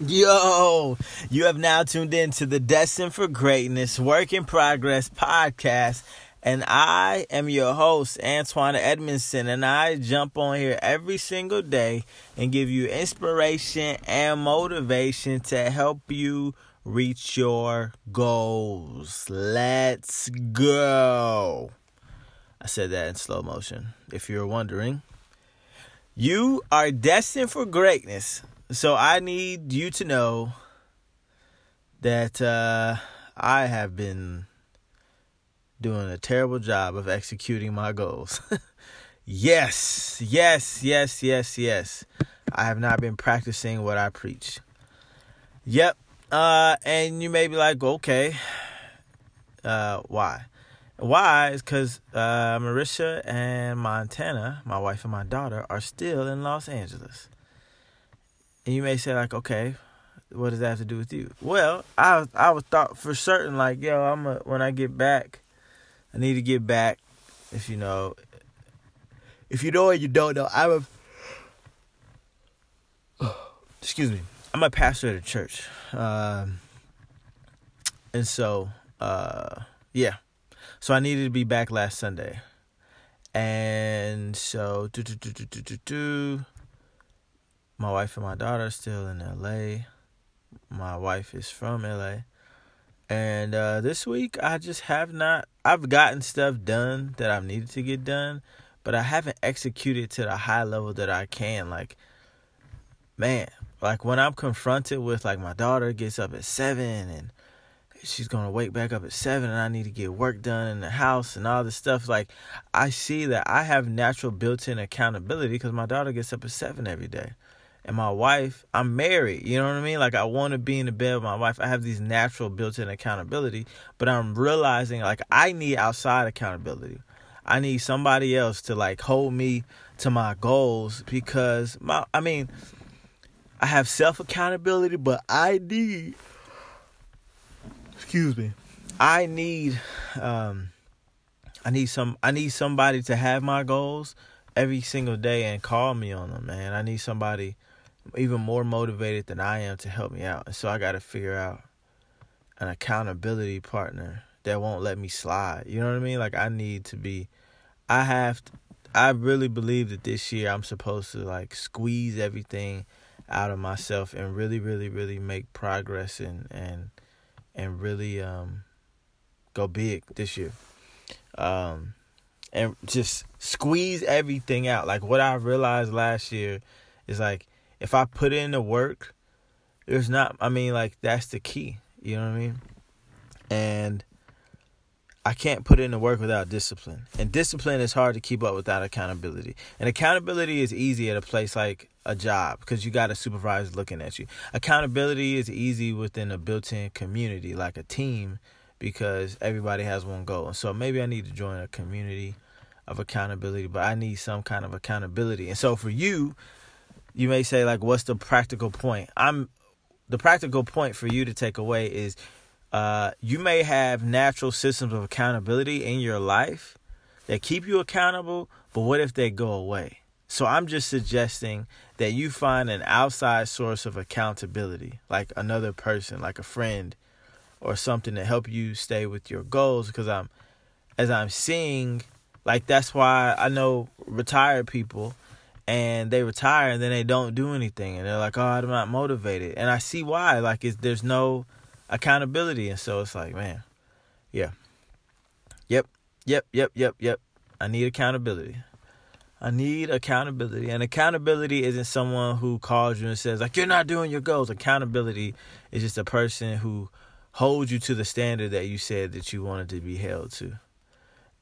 Yo, you have now tuned in to the Destined for Greatness Work in Progress podcast. And I am your host, Antoine Edmondson, and I jump on here every single day and give you inspiration and motivation to help you reach your goals. Let's go. I said that in slow motion, if you're wondering. You are destined for greatness. So I need you to know that uh, I have been doing a terrible job of executing my goals. yes, yes, yes, yes, yes. I have not been practicing what I preach. Yep. Uh, and you may be like, okay, uh, why? Why is because uh, Marisha and Montana, my wife and my daughter, are still in Los Angeles. And you may say like, okay, what does that have to do with you? Well, I I was thought for certain like, yo, I'm a, when I get back, I need to get back. If you know, if you know and you don't know, I'm a excuse me, I'm a pastor at a church, um, and so uh, yeah, so I needed to be back last Sunday, and so do do do do do do do. My wife and my daughter are still in L.A. My wife is from L.A. And uh, this week, I just have not. I've gotten stuff done that I've needed to get done, but I haven't executed to the high level that I can. Like, man, like when I'm confronted with like my daughter gets up at seven and she's gonna wake back up at seven and I need to get work done in the house and all this stuff. Like, I see that I have natural built-in accountability because my daughter gets up at seven every day and my wife, I'm married. You know what I mean? Like I want to be in the bed with my wife. I have these natural built-in accountability, but I'm realizing like I need outside accountability. I need somebody else to like hold me to my goals because my I mean, I have self accountability, but I need excuse me. I need um I need some I need somebody to have my goals every single day and call me on them, man. I need somebody even more motivated than I am to help me out. And so I got to figure out an accountability partner that won't let me slide. You know what I mean? Like I need to be I have to, I really believe that this year I'm supposed to like squeeze everything out of myself and really really really make progress and and and really um go big this year. Um and just squeeze everything out. Like what I realized last year is like if I put in the work, there's not I mean like that's the key. You know what I mean? And I can't put in the work without discipline. And discipline is hard to keep up without accountability. And accountability is easy at a place like a job because you got a supervisor looking at you. Accountability is easy within a built in community like a team because everybody has one goal. And so maybe I need to join a community of accountability, but I need some kind of accountability. And so for you, you may say like what's the practical point? I'm the practical point for you to take away is uh, you may have natural systems of accountability in your life that keep you accountable but what if they go away? So i'm just suggesting that you find an outside source of accountability like another person like a friend or something to help you stay with your goals because i'm as i'm seeing like that's why i know retired people and they retire and then they don't do anything and they're like, "Oh, I'm not motivated." And I see why. Like it's there's no accountability and so it's like, man. Yeah. Yep. Yep, yep, yep, yep. I need accountability. I need accountability. And accountability isn't someone who calls you and says like, "You're not doing your goals." Accountability is just a person who holds you to the standard that you said that you wanted to be held to.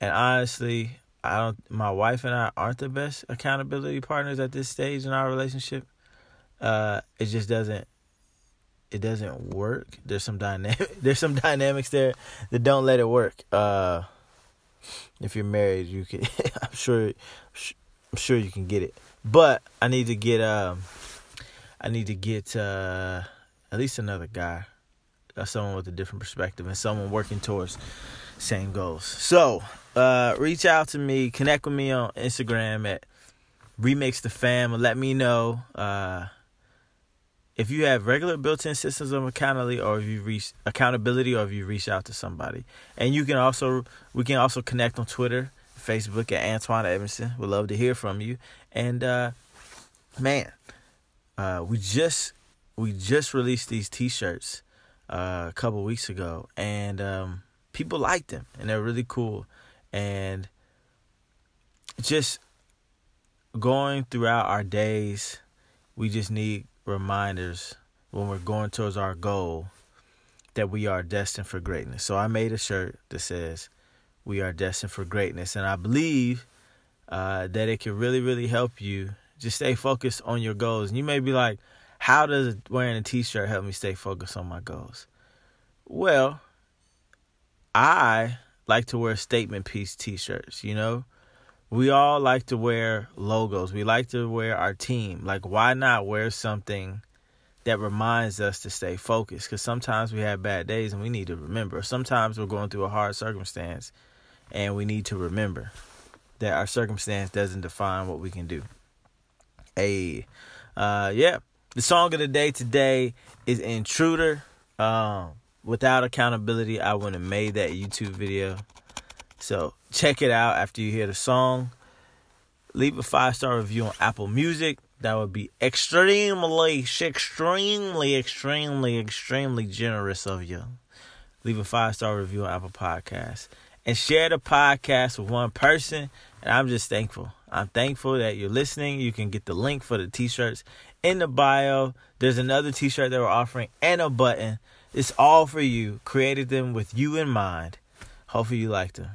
And honestly, I don't. My wife and I aren't the best accountability partners at this stage in our relationship. Uh, it just doesn't. It doesn't work. There's some dynamic. There's some dynamics there that don't let it work. Uh, if you're married, you can. I'm sure. I'm sure you can get it. But I need to get. Um, I need to get uh, at least another guy, uh, someone with a different perspective, and someone working towards same goals. So uh, reach out to me, connect with me on Instagram at Remix the Fam, and let me know uh, if you have regular built-in systems of accountability or if you reach accountability or if you reach out to somebody. And you can also we can also connect on twitter facebook at antoine edmondson. We'd love to hear from you. And uh man uh we just we just released these t-shirts uh, a couple weeks ago and um people liked them and they're really cool and just going throughout our days we just need reminders when we're going towards our goal that we are destined for greatness. So I made a shirt that says we are destined for greatness, and I believe uh, that it can really, really help you just stay focused on your goals. And you may be like, "How does wearing a T-shirt help me stay focused on my goals?" Well, I like to wear statement piece T-shirts. You know, we all like to wear logos. We like to wear our team. Like, why not wear something that reminds us to stay focused? Because sometimes we have bad days and we need to remember. Sometimes we're going through a hard circumstance and we need to remember that our circumstance doesn't define what we can do. Hey, uh, yeah. The song of the day today is Intruder. Um, without accountability, I wouldn't have made that YouTube video. So check it out after you hear the song. Leave a five star review on Apple Music. That would be extremely, extremely, extremely, extremely generous of you. Leave a five star review on Apple Podcasts and share the podcast with one person. And I'm just thankful. I'm thankful that you're listening. You can get the link for the t shirts in the bio. There's another t shirt that we're offering and a button. It's all for you. Created them with you in mind. Hopefully, you like them.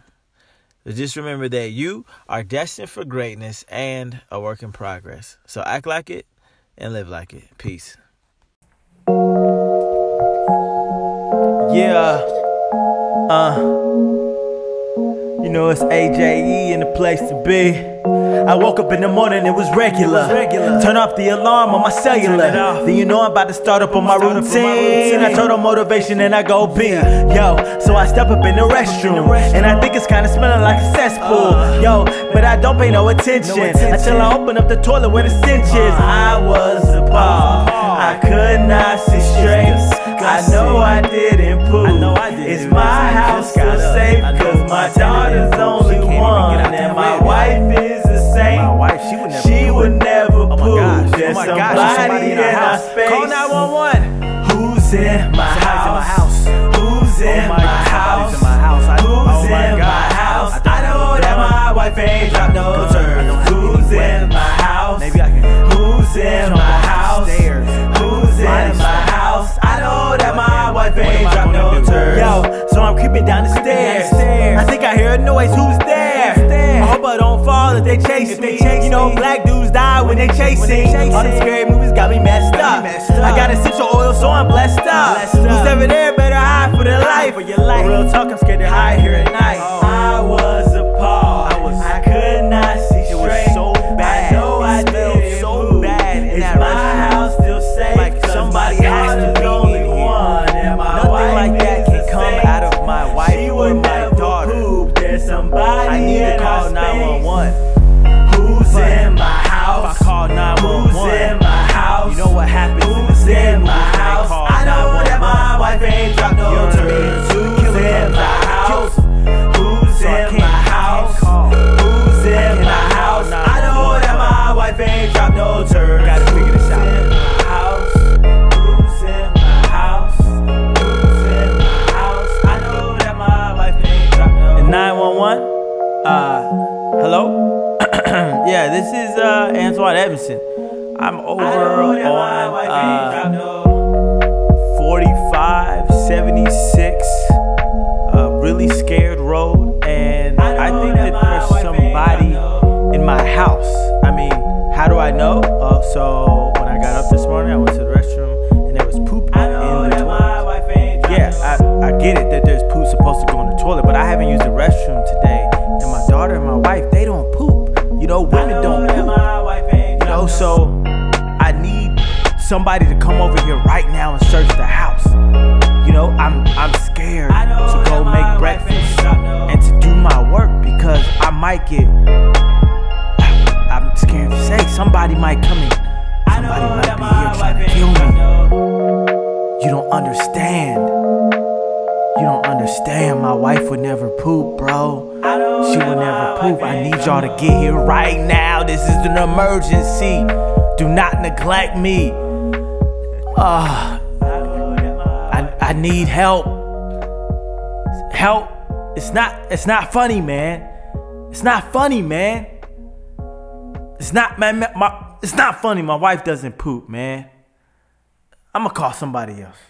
But just remember that you are destined for greatness and a work in progress. So act like it and live like it. Peace. Yeah. Uh. You know, it's AJE in the place to be. I woke up in the morning, it was regular. Turn off the alarm on my cellular. Then you know I'm about to start up on my routine. I turn on motivation and I go B. Yo, so I step up in the restroom. And I think it's kinda smelling like a cesspool. Uh. Yo, but I don't pay no attention until I open up the toilet where the stench is. Uh. I was a appalled. I could not see straight. I know I didn't poop. Is my house still safe? Cause my 911. Who's in my house? Who's in oh my house? Who's in my house? I oh know that my wife ain't dropped no turns. Who's in my house? Maybe I can. Who's in my house? Who's in my house? I know that my wife ain't dropped no turns. Yo, so I'm creeping down the stairs. I think I hear a noise. Who's there? I hope I don't fall if they chase me. You know, black dudes die when they chasing. All the scary movies got me messed up. I got essential oil, so I'm blessed up. Who's ever there better hide for their life. For your life. Real talk, I'm scared to hide here at night. Oh. I was appalled. I was. I could not see straight. It was so bad. I know I did so bad. Is my house still safe? Like somebody has to be only one. And my Nothing like that can come out of my wife she or my daughter. Poop. There's somebody I need to call 911. Somebody to come over here right now and search the house. You know, I'm I'm scared to go make breakfast and to do my work because I might get I'm scared to say somebody might come in Somebody might be here trying to kill me. You don't understand. You don't understand. My wife would never poop, bro. She would never poop. I need y'all to get here right now. This is an emergency. Do not neglect me. Ah, I, I need help. Help. It's not it's not funny, man. It's not funny, man. It's not man, my, it's not funny. My wife doesn't poop, man. I'm gonna call somebody else.